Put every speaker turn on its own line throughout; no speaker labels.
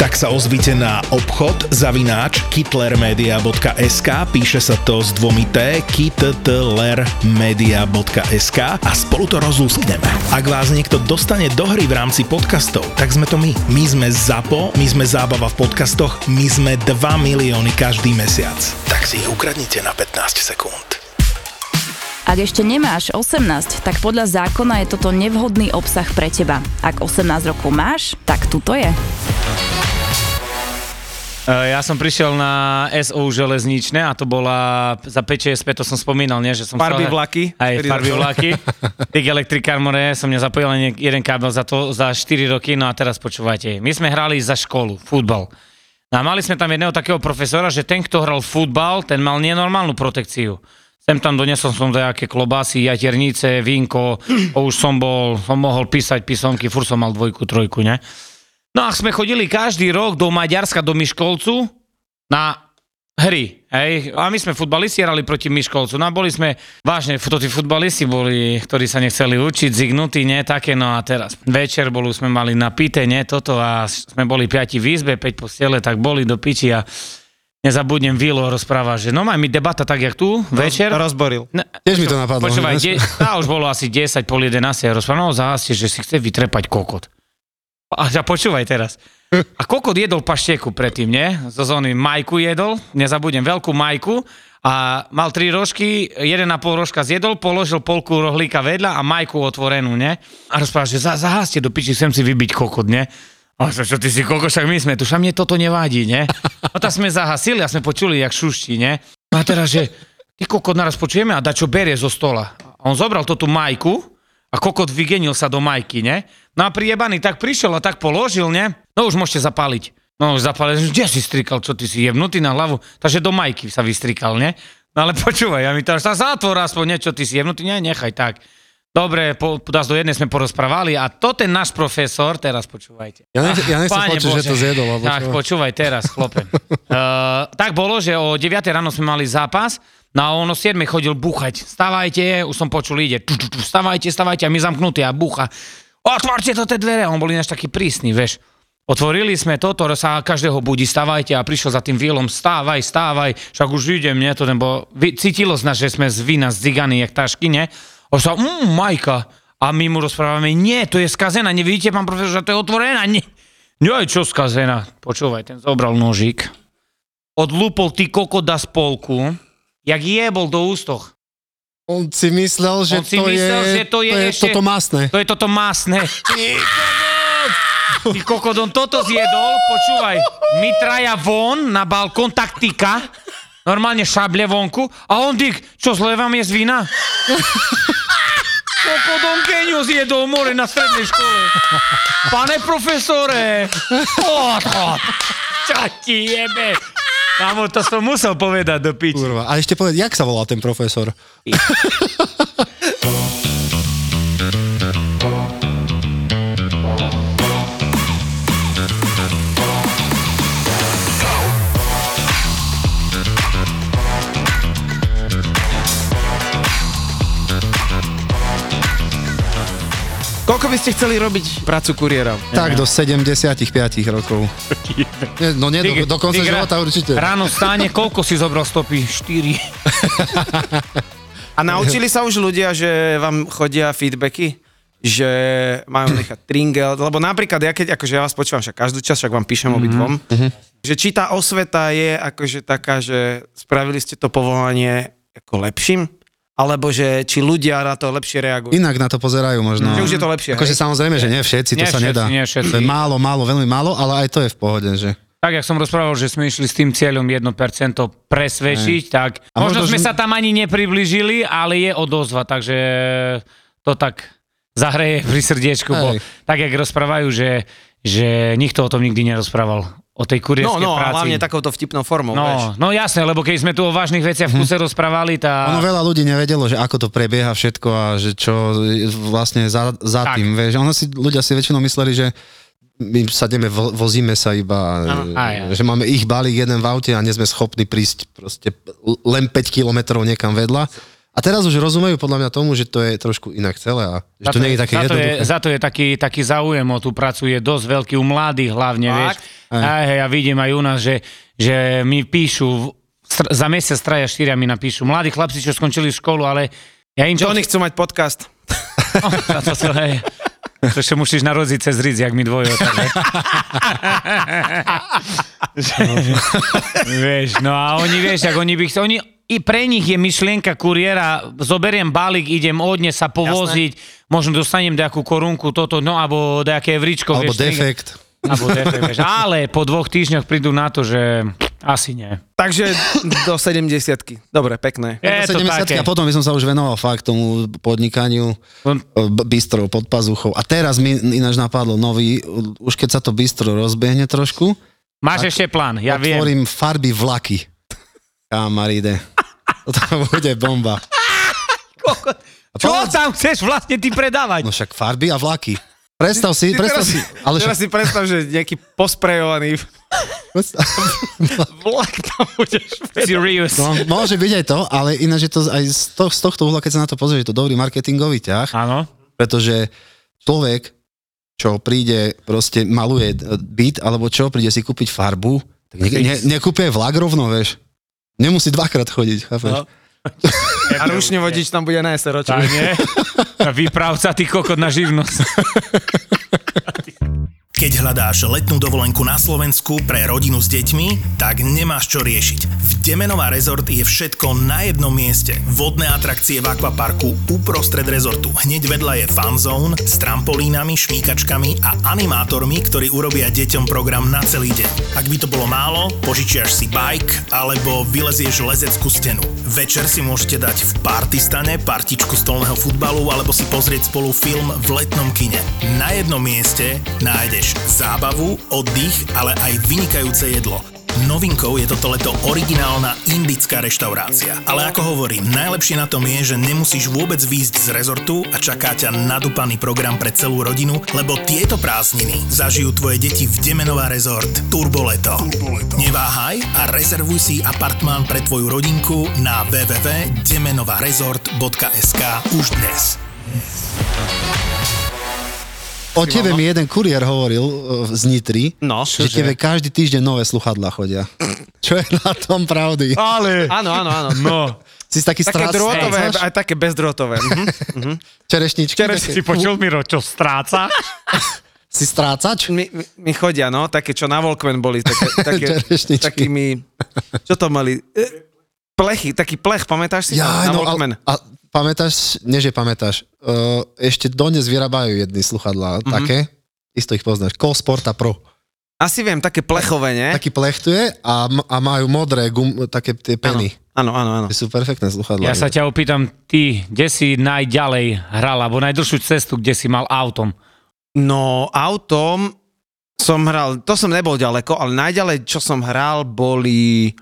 Tak sa ozvite na obchod zavináč kitlermedia.sk píše sa to s dvomi T kitlermedia.sk a spolu to rozúskneme. Ak vás niekto dostane do hry v rámci podcastov, tak sme to my. My sme ZAPO, my sme zábava v podcastoch, my sme 2 milióny každý mesiac. Tak si ich ukradnite na 15 sekúnd.
Ak ešte nemáš 18, tak podľa zákona je toto nevhodný obsah pre teba. Ak 18 rokov máš, tak tuto je.
E, Ja som prišiel na SO železničné a to bola za 565, to som spomínal, nie? Že som
Farby
chcel-
vlaky?
Aj farby vlaky. Tých elektrikár more som nezapojil len jeden kábel za to za 4 roky, no a teraz počúvajte. My sme hrali za školu, futbal. No a mali sme tam jedného takého profesora, že ten, kto hral futbal, ten mal nenormálnu protekciu. Sem tam donesol som nejaké klobásy, jaternice, vínko, už som bol, som mohol písať písomky, fur som mal dvojku, trojku, ne? No a sme chodili každý rok do Maďarska, do Myškolcu na hry, hej. A my sme futbalisti hrali proti Myškolcu. No a boli sme, vážne, to tí futbalisti boli, ktorí sa nechceli učiť, zignutí, nie, také. No a teraz večer bolu sme mali napité, nie, toto a sme boli piati v izbe, 5 postele, tak boli do piči a nezabudnem Vilo rozpráva, že no máme debata tak, jak tu, večer.
Rozboril.
Ne,
Tiež mi to napadlo.
Počúvaj, de, tá už bolo asi 10, pol 11 a rozprával, no zase, že si chce vytrepať kokot. A ja počúvaj teraz. A kokot jedol paštieku predtým, nie? Zo zóny majku jedol, nezabudnem, veľkú majku a mal tri rožky, 1,5 rožka zjedol, položil polku rohlíka vedľa a majku otvorenú, nie? A rozprával, že za, zaháste do piči, chcem si vybiť kokot, nie? A čo, čo ty si kokot, však my sme tu, však mne toto nevadí, nie? No tak sme zahasili a sme počuli, jak šuští, nie? No a teraz, že ty kokot naraz počujeme a dačo berie zo stola. A on zobral to tú majku a kokot vygenil sa do majky, ne? No a priebaný tak prišiel a tak položil, ne? No už môžete zapáliť. No už zapálil, že kde si strikal, čo ty si jebnutý na hlavu? Takže do majky sa vystrikal, ne? No ale počúvaj, ja mi to sa zatvor aspoň niečo, ty si jebnutý, ne, nechaj tak. Dobre, po, dás do jednej sme porozprávali a to ten náš profesor, teraz počúvajte.
Ja, nech, ja nechcem
Páne
počuť, že
Bože.
to zjedol.
Tak, počúvaj teraz, chlope. Uh, tak bolo, že o 9 ráno sme mali zápas, no a on o 7 chodil búchať. Stavajte, už som počul, ide. Tu, tu, stavajte, stavajte a my zamknutí a búcha. Otvárte to tie dvere. On bol ináč taký prísny, vieš. Otvorili sme toto, sa každého budí, stavajte a prišiel za tým výlom, stávaj, stávaj, však už idem, nie, to nebo cítilo z nás, že sme z vína zdziganí, jak tašky, nie? On sa, mmm, Majka, a my mu rozprávame, nie, to je skazená, nevidíte, pán profesor, že to je otvorená, nie. Aj čo skazená? Počúvaj, ten zobral nožík, odlúpol ty kokoda z polku, jak jebol do ústoch.
On si myslel, že,
On si
to,
myslel,
je,
že to je ešte-
toto masné.
To je toto masné. Ty kokot! On toto zjedol, počúvaj, my traja von na balkón, taktika, normálne šable vonku, a on dyk, čo zle vám je z vína? Kokot, on keňu zjedol more na strednej škole. Pane profesore. Čo ti jebe? Kámo, to som musel povedať do piči.
Kurva. A ešte povedať, jak sa volá ten profesor?
Koľko by ste chceli robiť prácu kuriéra?
Tak do 75 rokov. Nie, No nie, do, do konca
ty gra-
života určite.
Ráno stáne, koľko si zobral stopy? 4.
A naučili sa už ľudia, že vám chodia feedbacky? Že majú nechať tringel? Lebo napríklad, ja keď, akože ja vás počúvam však každú čas, však vám píšem obidvom, že či tá osveta je akože taká, že spravili ste to povolanie ako lepším? Alebo že či ľudia na to lepšie reagujú?
Inak na to pozerajú možno.
Že už je to lepšie,
Akože samozrejme, že nie všetci, to
Nie
sa
všetci,
nedá.
nie všetci.
To je málo, málo, veľmi málo, ale aj to je v pohode, že...
Tak, jak som rozprával, že sme išli s tým cieľom 1% presvedčiť, tak
A
možno,
možno,
sme
že-
sa tam ani nepriblížili, ale je odozva, takže to tak zahreje pri srdiečku, bo
Hej.
tak, jak rozprávajú, že, že nikto o tom nikdy nerozprával o tej kurierskej
No, no,
práci.
hlavne takouto vtipnou formou, vieš.
No, no jasné, lebo keď sme tu o vážnych veciach v kuse rozprávali, tá...
Ono veľa ľudí nevedelo, že ako to prebieha všetko a že čo vlastne za, za
Tak.
tým, vieš. Ono si, ľudia si väčšinou mysleli, že my sademe, vo, vozíme sa iba,
Aj, aj.
že máme ich balík jeden v aute a nie sme schopní prísť proste len 5 kilometrov niekam vedľa. A teraz už rozumejú podľa mňa tomu, že to je trošku inak celé a že to nie je také
za to je, za to je taký, taký záujem o tú prácu je dosť veľký u mladých hlavne,
Fakt?
vieš. Aj, hej, ja vidím aj u nás, že, že mi píšu, str- za mesiac traja štyria mi napíšu, mladí chlapci, čo skončili školu, ale ja im
Že
to...
oni chcú mať podcast.
A to, to, hej. To ešte musíš narodiť cez ric, jak mi dvojo. Vieš, no a oni, vieš, ak oni by chceli, oni, i pre nich je myšlienka kuriéra, zoberiem balík, idem odne sa povoziť, možno dostanem nejakú korunku, toto, no, alebo nejaké evričko.
Alebo
vieš,
defekt.
Alebo defekt, vieš. Ale po dvoch týždňoch prídu na to, že asi nie.
Takže do 70 Dobre, pekné.
Je to
70
také.
a potom by som sa už venoval fakt tomu podnikaniu
On-
b- bistrov pod pazuchou. A teraz mi ináč napadlo nový, už keď sa to bistro rozbehne trošku,
Máš ešte plán, ja viem.
otvorím farby vlaky. Kamaride. To bude bomba. A
Čo
povedz-
tam chceš vlastne ty predávať?
No však farby a vlaky. Predstav si, predstav si. Ale
Teraz
však,
si predstav, že nejaký posprejovaný
predstav,
vlak tam budeš.
Serious.
no, môže byť aj to, ale ináč je to aj z, to, z tohto uhla, keď sa na to pozrieš, je to dobrý marketingový ťah,
Áno.
pretože človek, čo príde, proste maluje e, byt, alebo čo, príde si kúpiť farbu, tak ne, ne, nekúpi aj vlak rovno, vieš. Nemusí dvakrát chodiť, chápeš?
No. A rušne vodič tam bude na SROčku.
Tak nie? A Vypravca ty kokot na živnosť.
Keď hľadáš letnú dovolenku na Slovensku pre rodinu s deťmi, tak nemáš čo riešiť. V Demenová rezort je všetko na jednom mieste. Vodné atrakcie v akvaparku uprostred rezortu. Hneď vedľa je fanzone s trampolínami, šmíkačkami a animátormi, ktorí urobia deťom program na celý deň. Ak by to bolo málo, požičiaš si bike alebo vylezieš lezeckú stenu. Večer si môžete dať v partystane partičku stolného futbalu alebo si pozrieť spolu film v letnom kine. Na jednom mieste nájdeš zábavu, oddych, ale aj vynikajúce jedlo. Novinkou je toto leto originálna indická reštaurácia. Ale ako hovorím, najlepšie na tom je, že nemusíš vôbec výjsť z rezortu a čaká ťa nadúpaný program pre celú rodinu, lebo tieto prázdniny zažijú tvoje deti v Demenová rezort Turboleto. Neváhaj a rezervuj si apartmán pre tvoju rodinku na www.demenovarezort.sk už dnes.
O tebe mi jeden kuriér hovoril e, z Nitry,
No.
že tebe každý týždeň nové sluchadlá chodia. Čo je na tom pravdy?
Ale...
Áno, áno, áno.
No.
Si taký
Také
strácný.
drôtové,
Máš
aj také bezdrôtové. Mhm.
Čerešničky.
Čereš-
také-
Si počul, Miro, čo stráca?
Si strácač?
Mi, mi, mi chodia, no, také, čo na Volkman boli, také, také
Čerešničky.
takými, čo to mali, E, plechy, taký plech, pamätáš si?
Ja,
na
no,
Walkman.
a, a pamätáš, nie že pamätáš, uh, ešte dodnes vyrábajú jedny sluchadlá, mm-hmm. také, isto ich poznáš, Call Sporta Pro.
Asi viem, také plechové, nie?
Taký plech tu je a, a majú modré gum, také tie peny.
Áno, áno, áno.
Sú perfektné sluchadlá.
Ja sa ťa opýtam, ty, kde si najďalej hral, alebo najdlhšiu cestu, kde si mal autom?
No, autom som hral, to som nebol ďaleko, ale najďalej, čo som hral, boli,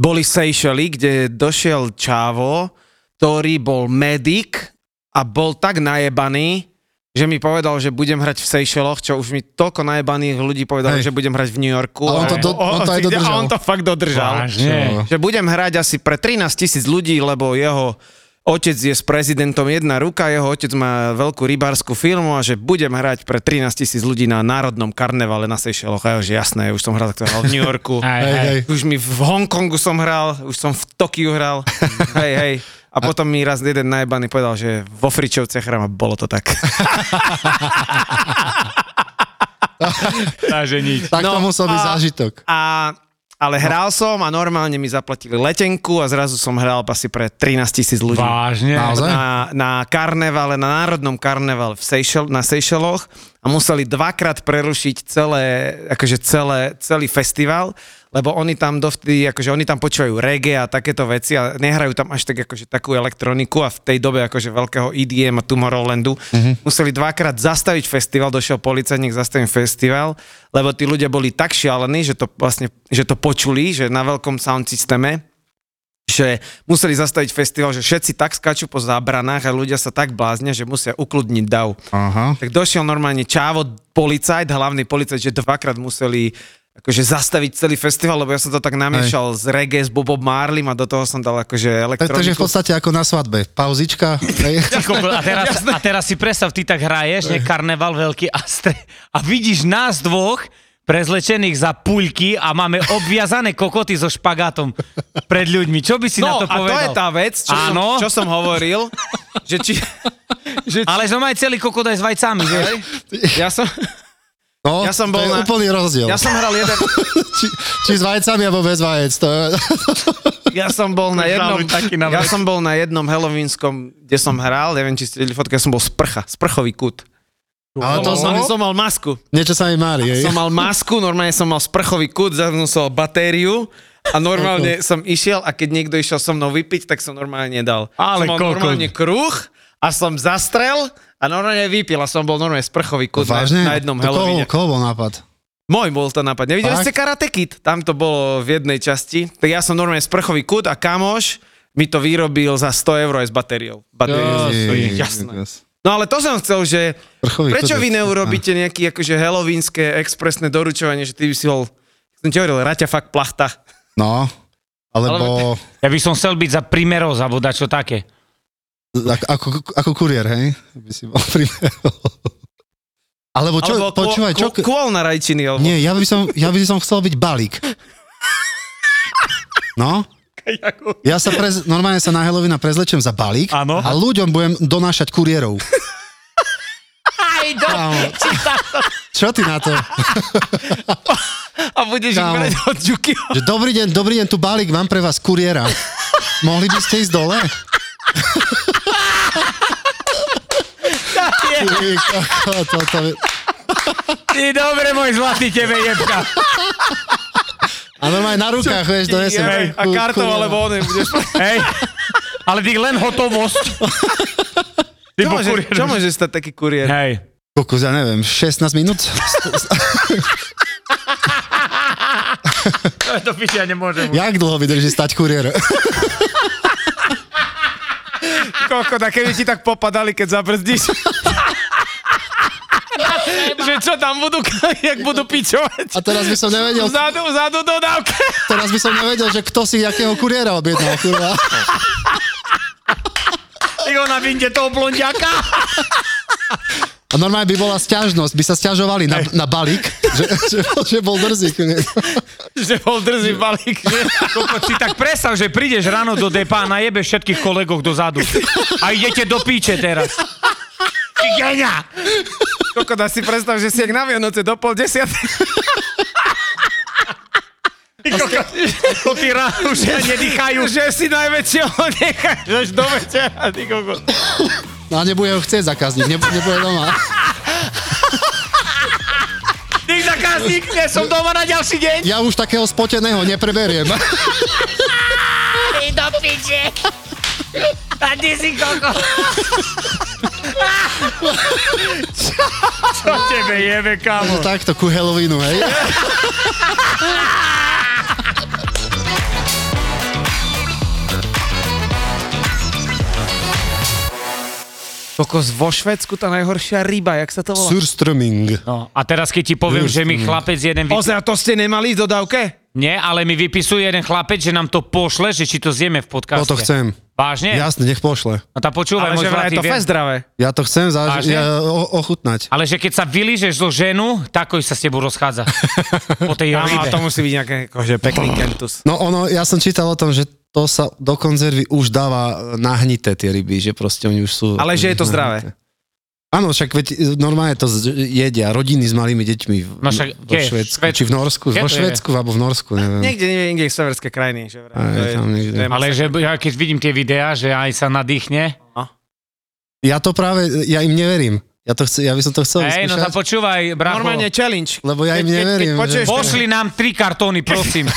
boli Seychely, kde došiel Čavo, ktorý bol medic a bol tak najebaný, že mi povedal, že budem hrať v Seychelloch, čo už mi toľko najebaných ľudí povedali,
Hej.
že budem hrať v New Yorku.
A on to do- on to aj
a
dodržal.
on to fakt dodržal.
Vážne?
Že budem hrať asi pre 13 tisíc ľudí, lebo jeho otec je s prezidentom jedna ruka, jeho otec má veľkú rybárskú firmu a že budem hrať pre 13 tisíc ľudí na národnom karnevale na Seychelloch. A že jasné, už som hral hral v New Yorku.
Aj, aj.
hej.
Už mi v Hongkongu som hral, už som v Tokiu hral. hej, hej. A potom mi raz jeden najbaný povedal, že vo Fričovciach hrám a bolo to tak.
Takže nič.
Tak to
No,
musel byť
a-
zážitok.
A, ale hral som a normálne mi zaplatili letenku a zrazu som hral asi pre 13 tisíc ľudí.
Vážne?
Naozaj?
na, na karnevale, na národnom karnevale v Seychel, na Seychelloch a museli dvakrát prerušiť celé, akože celé, celý festival, lebo oni tam dovtedy, akože oni tam počúvajú reggae a takéto veci a nehrajú tam až tak akože takú elektroniku a v tej dobe akože veľkého EDM a Tomorrowlandu mm-hmm. museli dvakrát zastaviť festival, došiel policajt, nech zastavím festival, lebo tí ľudia boli tak šialení, že to vlastne, že to počuli, že na veľkom sound systéme že museli zastaviť festival, že všetci tak skačú po zábranách a ľudia sa tak bláznia, že musia ukludniť dav.
Aha.
Tak došiel normálne čávo policajt, hlavný policajt, že dvakrát museli akože zastaviť celý festival, lebo ja som to tak namiešal z reggae, s Bobom Marlim a do toho som dal akože elektroniku.
takže v podstate ako na svadbe. Pauzička.
A teraz, a teraz si predstav, ty tak hraješ, ne, karneval veľký a, stre, a vidíš nás dvoch, prezlečených za puľky a máme obviazané kokoty so špagátom pred ľuďmi. Čo by si na
No
to
a to
povedal?
je tá vec, čo, som,
Áno.
čo som hovoril, že či... že či
Ale som aj celý kokot aj s vajcami, vieš?
ja som,
No,
Ja som bol
to je
na-
úplný rozdiel.
ja som hral jeden,
či, či s vajcami, alebo bez vajec. To je...
ja som bol na jednom, ja som bol na jednom halloweenskom, kde som hral, neviem, či ste videli fotku, ja som bol sprcha, sprchový kút.
Ale to
som,
som...
som mal masku.
Niečo sa mi mári.
Som mal masku, normálne som mal sprchový kút, zavnul som batériu a normálne som išiel a keď niekto išiel so mnou vypiť, tak som normálne nedal.
Ale
som mal normálne kruh a som zastrel a normálne vypil a som bol normálne sprchový kút na, na jednom Halloweene.
koho bol nápad?
Môj bol to nápad. Nevideli
Fakt?
ste Karate Kid? Tam to bolo v jednej časti. Tak ja som normálne sprchový kút a kamoš mi to vyrobil za 100 eur aj s batériou. Batériou.
Jej,
jasné.
yes.
No ale to som chcel, že
Sprchový
prečo vy neurobíte nejaké akože halloweenské expresné doručovanie, že ty by si bol, som ti hovoril, raťa fakt plachta.
No, alebo
Ja by som chcel byť za primeroz, alebo dačo také.
Ako, ako, ako kuriér, hej? By si primero. Alebo čo,
Alebo
počúvaj, čo...
kô, kôl na rajčiny. Alebo...
Nie, ja by, som, ja by som chcel byť balík. No? Ja sa prez, normálne sa na Halloweena prezlečem za balík
Áno.
a ľuďom budem donášať kuriérov.
Aj do...
Čo ty na to?
A budeš ich brať od.
Že dobrý deň, dobrý deň, tu balík, mám pre vás kuriéra. Mohli by ste ísť dole? Ty koko.
Ty dobre, môj zlatý tebe jebka.
A normálne na rukách, vieš, donesem.
Hej, a kartou alebo onem budeš...
Hej. Ale ty len hotovosť. Ty
Čo môže, čo môže stať taký kuriér?
Hej.
Kokos, ja neviem, 16 minút?
To piči, ja nemôžem.
Jak dlho vydrží stať kuriér?
Koko, tak keby ti tak popadali, keď zabrzdíš. Že čo tam budú, jak budú pičovať.
A teraz by som nevedel,
Vzadu, vzadu dodávka.
teraz by som nevedel, že kto si jakého kuriéra objednal, kurva.
Ty ho na vinde toho blondiaka.
A normálne by bola sťažnosť, by sa sťažovali na, na balík, že, že, bol- že bol drzík.
že bol drzý balík.
Koko, si tak predstav, že prídeš ráno do depa a najebeš všetkých kolegov dozadu. A idete do píče teraz. Ty genia.
Koko, dá si predstav, že si jak na Vianoce do pol desiat.
Ty koko, to ty ráno už nedýchajú.
že si najväčšieho necháš až do večera, ty koko.
No a nebude ho chcieť zákazník, nebude, nebude doma.
Ty zákazník, nie som doma na ďalší deň.
Ja už takého spoteného nepreberiem.
Ty do piče. A ty si koko. Čo tebe jebe, kámo?
Takto ku Halloweenu, hej?
Kokos, vo Švedsku tá najhoršia ryba, jak sa to volá?
Surströmming.
No, a teraz keď ti poviem, že mi chlapec jeden... Vy...
Ozaj, a to ste nemali v dodávke?
Nie, ale mi vypisuje jeden chlapec, že nám to pošle, že či to zjeme v podcaste.
Toto chcem.
Vážne?
Jasne, nech pošle.
No tá počúvaj,
Ale
môj
že vraj
zlatý,
je to fest zdravé.
Ja to chcem
Vážne?
ja, o, ochutnať.
Ale že keď sa vylížeš zo ženu, takoj sa s tebou rozchádza. po tej
Áno,
rybe.
a to musí byť nejaké akože pekný kentus.
No ono, ja som čítal o tom, že to sa do konzervy už dáva nahnité tie ryby, že proste oni už sú...
Ale že je to zdravé.
Áno, však veď e, normálne to jedia rodiny s malými deťmi v,
No však
vo? Švedsku,
Švéd-
či v Norsku,
Kde
vo
to?
Švedsku alebo v Norsku, neviem.
Niekde, niekde, niekde v severské krajiny. Že.
Aj,
To je-
tam niekde.
to je
Ale že ja keď vidím tie videá, že aj sa nadýchne,
Ja to práve, ja im neverím. Ja, to chce, ja by som to chcel
Hej, no tak počúvaj, bracho.
Normálne challenge.
lebo ja im
Keď- keď- keď
neverím.
počuješ-
že...
Pošli nám tri kartóny, prosím.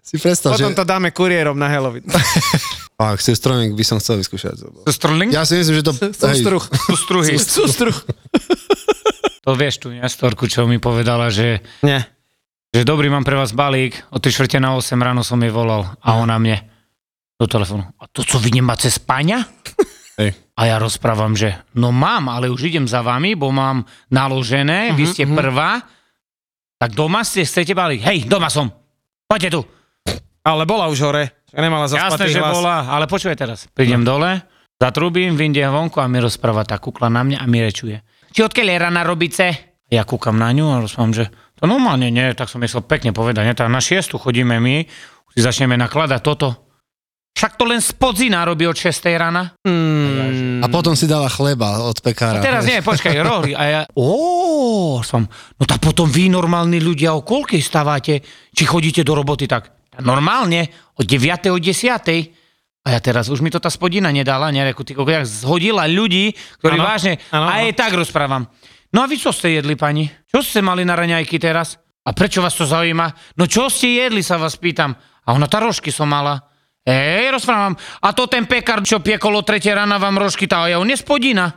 Si predstav,
Potom
že...
to dáme kuriérom na Halloween.
Ach, Stroming by som chcel vyskúšať.
Strling?
Ja si myslím, že to...
Sústruh.
Sústruhy.
Sústruh.
To vieš tú nestorku, čo mi povedala, že,
Nie.
že dobrý, mám pre vás balík. O 3 čtvrte na 8 ráno som jej volal a ona mne do telefónu. A to, co vy nemáte spania?
Hej.
A ja rozprávam, že no mám, ale už idem za vami, bo mám naložené, vy ste prvá. Tak doma ste, chcete balík? Hej, doma som. Poďte tu.
Ale bola už hore. Nemala
Jasné,
zaspatý
že
hlas.
bola, ale počúvaj teraz. Prídem dole, zatrubím, vyndiem vonku a mi rozpráva tá kukla na mňa a mi rečuje. Či odkiaľ je rana robíce? Ja kúkam na ňu a rozprávam, že to normálne nie, tak som myslel pekne povedať, nie, tak na šiestu chodíme my, si začneme nakladať toto. Však to len spod zina robí od 6 rána.
Mm,
A potom si dala chleba od pekára.
A teraz nie, počkaj, rohli. A ja, ó, som, no tak potom vy normálni ľudia o koľkej stávate, či chodíte do roboty tak? Normálne, od 9. od 10. A ja teraz, už mi to tá spodina nedala, nereku, ty jak zhodila ľudí, ktorí
Áno,
vážne,
áno,
a aj tak rozprávam. No a vy čo ste jedli, pani? Čo ste mali na raňajky teraz? A prečo vás to zaujíma? No čo ste jedli, sa vás pýtam. A ona, tá rožky som mala. Ej, rozprávam. A to ten pekár, čo piekolo tretie rána vám rožky, tá ja on je spodina.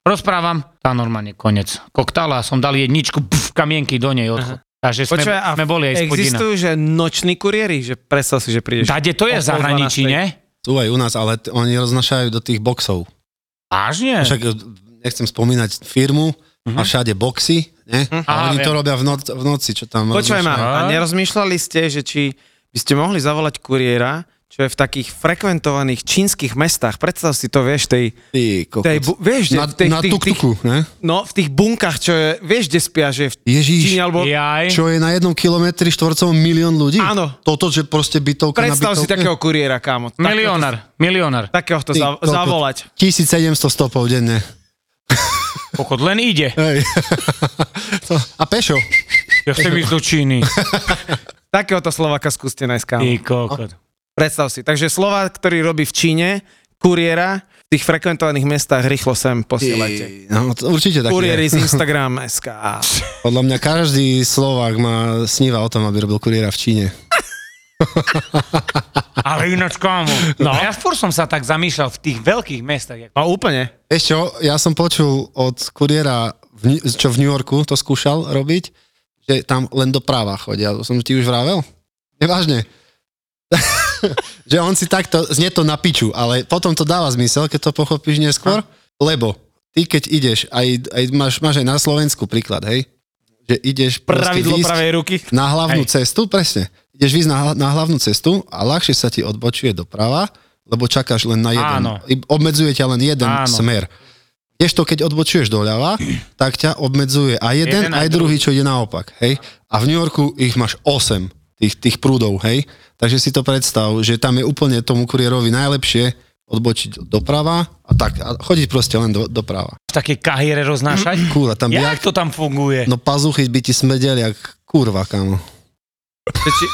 Rozprávam. Tá normálne konec. Koktala som dal jedničku, pf, kamienky do nej odchod. Takže sme,
Počúvaj, a
sme boli aj spodina.
existujú, že noční kuriéri, že predstav si, že prídeš.
Tade to je v zahraničí,
12.
nie?
Sú aj u nás, ale t- oni roznašajú do tých boxov.
Vážne?
Však e, nechcem spomínať firmu, a všade boxy, ne? A
Á,
oni to
viem.
robia v, noc, v noci, čo tam
Počúvaj ma, a nerozmýšľali ste, že či by ste mohli zavolať kuriéra, čo je v takých frekventovaných čínskych mestách. Predstav si to, vieš, tej,
Ty,
tej bu- vieš,
na,
že tej,
na
tých, tých,
tuk-tuku, ne?
no, v tých bunkách, čo je, vieš, kde spia, že v
Ježíš,
Číne, alebo...
Jaj.
čo je na jednom kilometri štvorcovom milión ľudí?
Áno.
Toto, že proste bytovka
Predstav
na
si
bytovke?
takého kuriéra, kámo.
Milionár, milionár.
Takého to
Ty,
zavolať.
1700 stopov denne.
Pokud len ide.
Hej. To- a pešo.
Ja chcem ísť do Číny.
Takéhoto Slováka skúste nájsť, kámo.
Ty kokot.
Predstav si. Takže Slovák, ktorý robí v Číne, kuriéra, v tých frekventovaných mestách rýchlo sem posielajte.
No, to určite taký
Kuriéri
je.
z Instagram SK.
Podľa mňa každý Slovák má sníva o tom, aby robil kuriéra v Číne.
Ale ináč, kámo. No. Ja skôr som sa tak zamýšľal v tých veľkých mestách.
No úplne.
Ešte, ja som počul od kuriéra, v, čo v New Yorku to skúšal robiť, že tam len doprava chodia. To som ti už vravel? Nevážne. že on si takto, znie to na piču, ale potom to dáva zmysel, keď to pochopíš neskôr, lebo ty keď ideš, aj, aj máš, máš aj na Slovensku príklad, hej? Že ideš
Pravidlo pravej ruky.
na hlavnú
Hej.
cestu, presne. Ideš výjsť na, na hlavnú cestu a ľahšie sa ti odbočuje doprava, lebo čakáš len na jeden.
Áno.
Obmedzuje ťa len jeden
Áno.
smer. Kdežto, keď odbočuješ doľava, tak ťa obmedzuje aj jeden,
Jeden,
aj
aj
druhý, čo ide naopak. Hej? A v New Yorku ich máš 8 tých, tých prúdov, hej? Takže si to predstav, že tam je úplne tomu kuriérovi najlepšie odbočiť doprava a tak, a chodiť proste len do, doprava.
V takej kahiere roznášať?
Kúra, tam
Jak to tam funguje?
no pazuchy by ti smedeli jak kurva, kamo.
Či,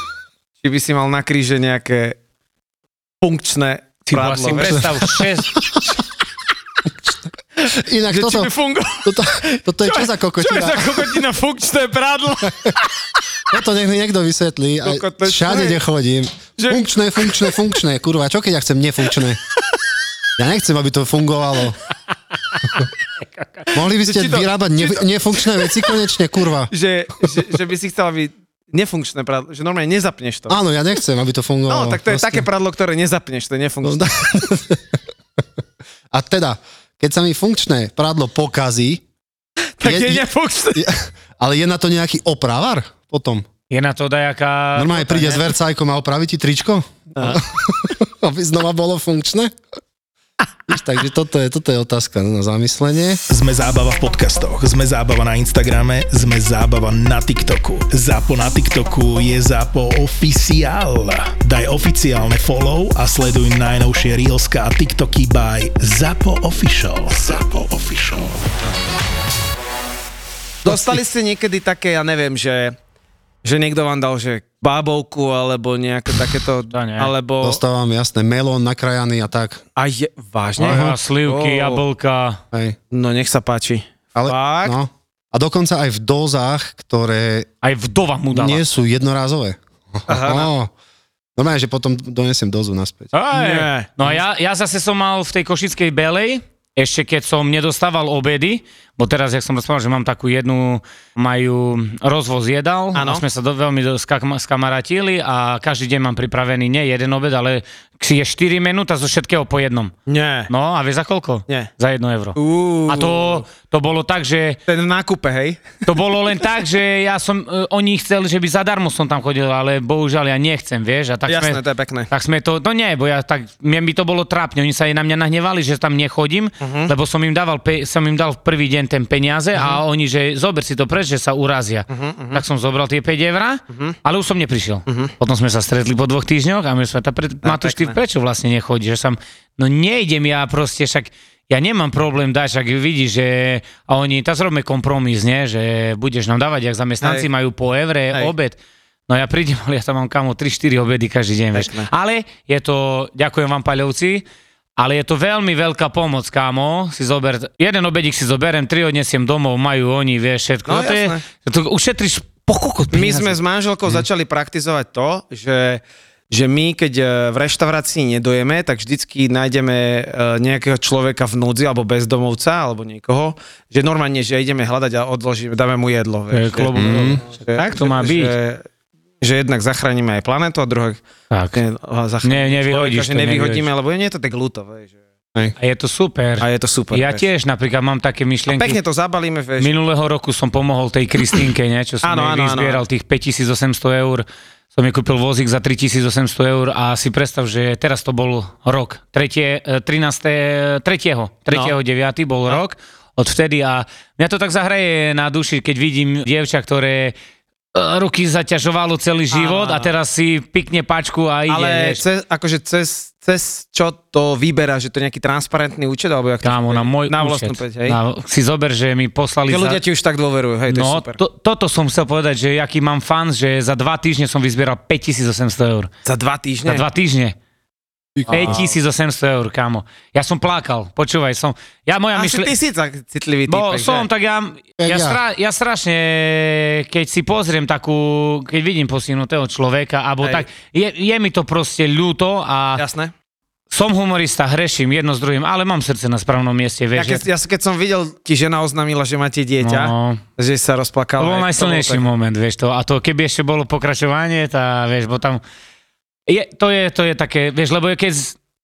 či by si mal na kríže nejaké funkčné
Ty si
prádlo. vieš?
predstav 6,
Inak toto,
fungovalo.
toto, toto je čo za
Čo je
kokotina?
za kokotina funkčné prádlo?
Toto nech mi niekto vysvetlí. Aj
je-
všade, kde chodím.
Že-
Funkčné, funkčné, funkčné. Kurva, čo keď ja chcem nefunkčné? Ja nechcem, aby to fungovalo. Mohli by ste
to-
vyrábať ne,
to-
nefunkčné veci konečne, kurva.
že, že, že by si chcel, aby nefunkčné prádlo, že normálne nezapneš to.
Áno, ja nechcem, aby to fungovalo.
No, tak to je
Proste.
také prádlo, ktoré nezapneš, to je
No,
nefunkčné.
da- A teda, keď sa mi funkčné prádlo pokazí,
tak je,
je- je-
nefunkčné.
je- ale je na to nejaký opravar potom?
je na to dajaká...
Normálne príde s vercajkom a opraví ti tričko? Aby znova bolo funkčné? Víš, takže toto je, toto je otázka na zamyslenie.
Sme zábava v podcastoch, sme zábava na Instagrame, sme zábava na TikToku. Zápo na TikToku je Zápo oficiál. Daj oficiálne follow a sleduj najnovšie Reelska a TikToky by Zapo Official. Zapo Official.
Dostali ste niekedy také, ja neviem, že, Že niekto vám dal, že bábovku, alebo nejaké takéto,
To nie.
alebo...
Dostávam jasné, melón nakrájaný a tak.
A je, vážne?
Aha, slivky,
Ó.
jablka.
Hej.
No nech sa páči.
Ale,
Fakt?
no. A dokonca aj v dózach, ktoré
Aj vdova mu dala.
nie sú jednorázové.
Aha,
Oh. Normálne, že potom donesiem dozu naspäť.
Aj,
Nie.
No a ja, ja zase som mal v tej košickej belej, ešte keď som nedostával obedy, bo teraz, jak som rozprával, že mám takú jednu, majú rozvoz jedal,
Áno.
a sme sa do, veľmi do, skam, skamaratili a každý deň mám pripravený nie jeden obed, ale je 4 minúta zo všetkého po jednom.
Nie.
No a vieš za koľko?
Nie.
Za 1 euro.
Uú,
A to, to bolo tak, že
Ten v nákupe, hej?
to bolo len tak, že ja som, e, oni chceli, že by zadarmo som tam chodil, ale bohužiaľ ja nechcem, vieš. A tak
Jasné,
sme,
to je pekné.
tak sme to, no nie, bo ja tak, mne by to bolo trápne, oni sa aj na mňa nahnevali, že tam nechodím, uh-huh. lebo som im dával, som im dal prvý deň ten peniaze uh-huh. a
Mhm.
oni, že zober si to preč, že sa urazia. Uh-huh, uh-huh. Tak som zobral tie 5 eurá, uh-huh. ale už som neprišiel. Uh-huh. Potom sme sa stretli po dvoch týždňoch a my sme ta pre, Matúš, ty prečo vlastne nechodíš? Že som, no nejdem ja proste, však ja nemám problém dať, však vidíš, že a oni, tak zrobme kompromis, nie? že budeš nám dávať, ak zamestnanci
Hej.
majú po evre
Hej.
obed. No ja prídem, ale ja tam mám kamo 3-4 obedy každý deň, vieš. Ale je to, ďakujem vám paľovci, ale je to veľmi veľká pomoc, kámo. Si zober, jeden obedík si zoberiem, tri odnesiem domov, majú oni, vieš, všetko.
No,
to je, to ušetríš pokokot
My sme s manželkou
Mhm.
začali praktizovať to, že že my, keď e, v reštaurácii nedojeme, tak vždycky nájdeme e, nejakého človeka v núdzi, alebo bezdomovca, alebo niekoho, že normálne, že ideme hľadať a odložíme, dáme mu jedlo.
To je
Vieš,
klobúk
že,
Tak to má
že,
byť.
Že, že jednak zachránime aj planetu a druhé
Tak.
ne, zachránime
Ne, nevyhodíš
človeka, že
to,
nevyhodíme,
nevyhodíš.
lebo nie je to tak ľúto. Že...
A je to super.
A je to super.
ja
vieš.
tiež napríklad mám také myšlienky.
Pekne to zabalíme, vieš.
Minulého roku som pomohol tej Kristínke, nie, čo som jej
áno,
vyzbieral tých 5800 eur. Som jej kúpil vozík za 3800 eur a si predstav, že teraz to bol rok. Tretie, e, 13. 3. 3. 9. bol rok odvtedy a mňa to tak zahraje na duši, keď vidím dievča, ktoré ruky zaťažovalo celý život a teraz si pikne pačku a ide,
Ale
vieš.
cez, akože cez, cez čo to vyberá, že to je nejaký transparentný účet, alebo jak to
Kámo, na môj
na
účet.
peť, hej?
Na, si zober, že mi poslali
Že
za...
ľudia ti už tak dôverujú, hej, to je
No,
super.
to, toto som chcel povedať, že aký mám fan, že za dva týždne som vyzbieral 5800 eur.
Za dva týždne?
Za dva týždne. 5800 eur, kámo. Ja som plakal, počúvaj, som... Ja moja
Asi
myšle...
tak citlivý
Bo
typek,
som,
že?
tak ja, ja,
ja.
stra, ja strašne, keď si pozriem takú, keď vidím postihnutého človeka, alebo
Hej.
tak, je, je mi to proste ľúto a
Jasné.
som humorista, hreším jedno s druhým, ale mám srdce na správnom mieste,
Ja
vieš.
keď, ja, keď som videl, ti žena oznámila, že máte dieťa,
No.
že sa rozplakal.
To bol najsilnejší moment, vieš to. A to keby ešte bolo pokračovanie, tá, vieš, bo tam... Je, to, je, to je také, vieš, lebo keď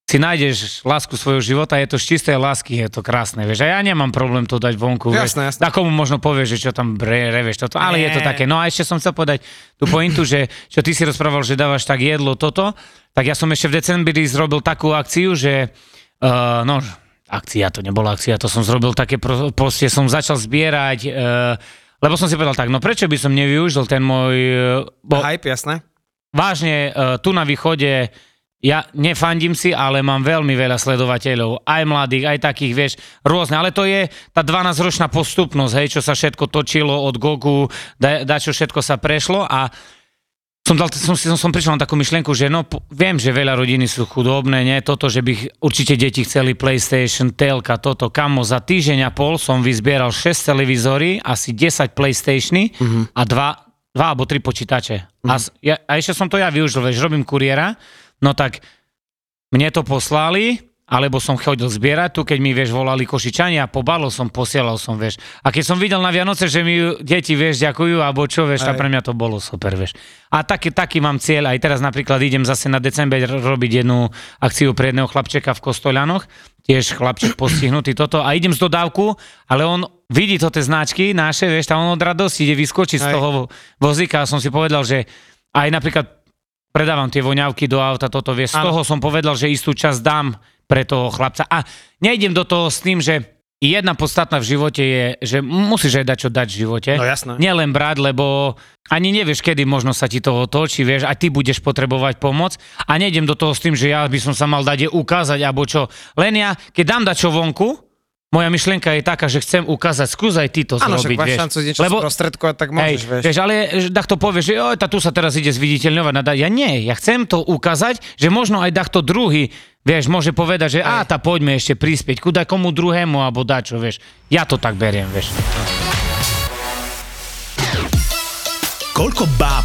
si nájdeš lásku svojho života, je to z čistej lásky, je to krásne, vieš. A ja nemám problém to dať vonku, vieš.
Jasné, jasné.
Takomu možno povieš, že čo tam bre, revieš toto, ale
Nie.
je to také. No a ešte som chcel povedať tú pointu, že čo ty si rozprával, že dávaš tak jedlo toto, tak ja som ešte v decembri zrobil takú akciu, že uh, no, akcia, to nebola akcia, to som zrobil také, pro- proste som začal zbierať, uh, lebo som si povedal tak, no prečo by som nevyužil ten môj, uh, bo,
Hype, jasné.
Vážne uh, tu na východe ja nefandím si, ale mám veľmi veľa sledovateľov, aj mladých, aj takých, vieš, rôzne, ale to je tá 12-ročná postupnosť, hej, čo sa všetko točilo od Gogu, da, da čo všetko sa prešlo. A som, dal, som, som, som prišiel na takú myšlienku, že no, viem, že veľa rodiny sú chudobné, nie, toto, že by určite deti chceli PlayStation, telka, toto, kamo, za týždeň a pol som vyzbieral 6 televízory, asi 10 PlayStationy a dva, dva alebo tri počítače. A, s- ja, a ešte som to ja využil, vieš, robím kuriéra, no tak mne to poslali, alebo som chodil zbierať tu, keď mi, vieš, volali Košičania, pobalil som, posielal som, vieš. A keď som videl na Vianoce, že mi deti, vieš, ďakujú, alebo čo, vieš, tak pre mňa to bolo super, vieš. A taký, taký mám cieľ, aj teraz napríklad idem zase na december robiť jednu akciu pre jedného chlapčeka v Kostoľanoch, tiež chlapček postihnutý toto, a idem z dodávku, ale on vidí to tie značky naše, vieš, tam on od radosti ide vyskočiť z toho vozíka a som si povedal, že aj napríklad predávam tie voňavky do auta, toto vieš, z
Áno.
toho som povedal, že istú časť dám pre toho chlapca. A nejdem do toho s tým, že jedna podstatná v živote je, že musíš aj dať čo dať v živote.
No jasné.
Nielen brať, lebo ani nevieš, kedy možno sa ti to otočí, vieš, a ty budeš potrebovať pomoc. A nejdem do toho s tým, že ja by som sa mal dať je ukázať, alebo čo. Len ja, keď dám dať čo vonku, moja myšlienka je taká, že chcem ukázať, skús aj ty to
však
zrobiť, vieš.
šancu niečo sprostredkovať, tak môžeš,
hej,
vieš.
vieš. ale takto povie, že oj, tá tu sa teraz ide zviditeľňovať. Nadá. Ja nie, ja chcem to ukázať, že možno aj takto druhý, vieš, môže povedať, že a tá poďme ešte prispieť, kuda komu druhému, alebo dačo, vieš. Ja to tak beriem, vieš.
Koľko báb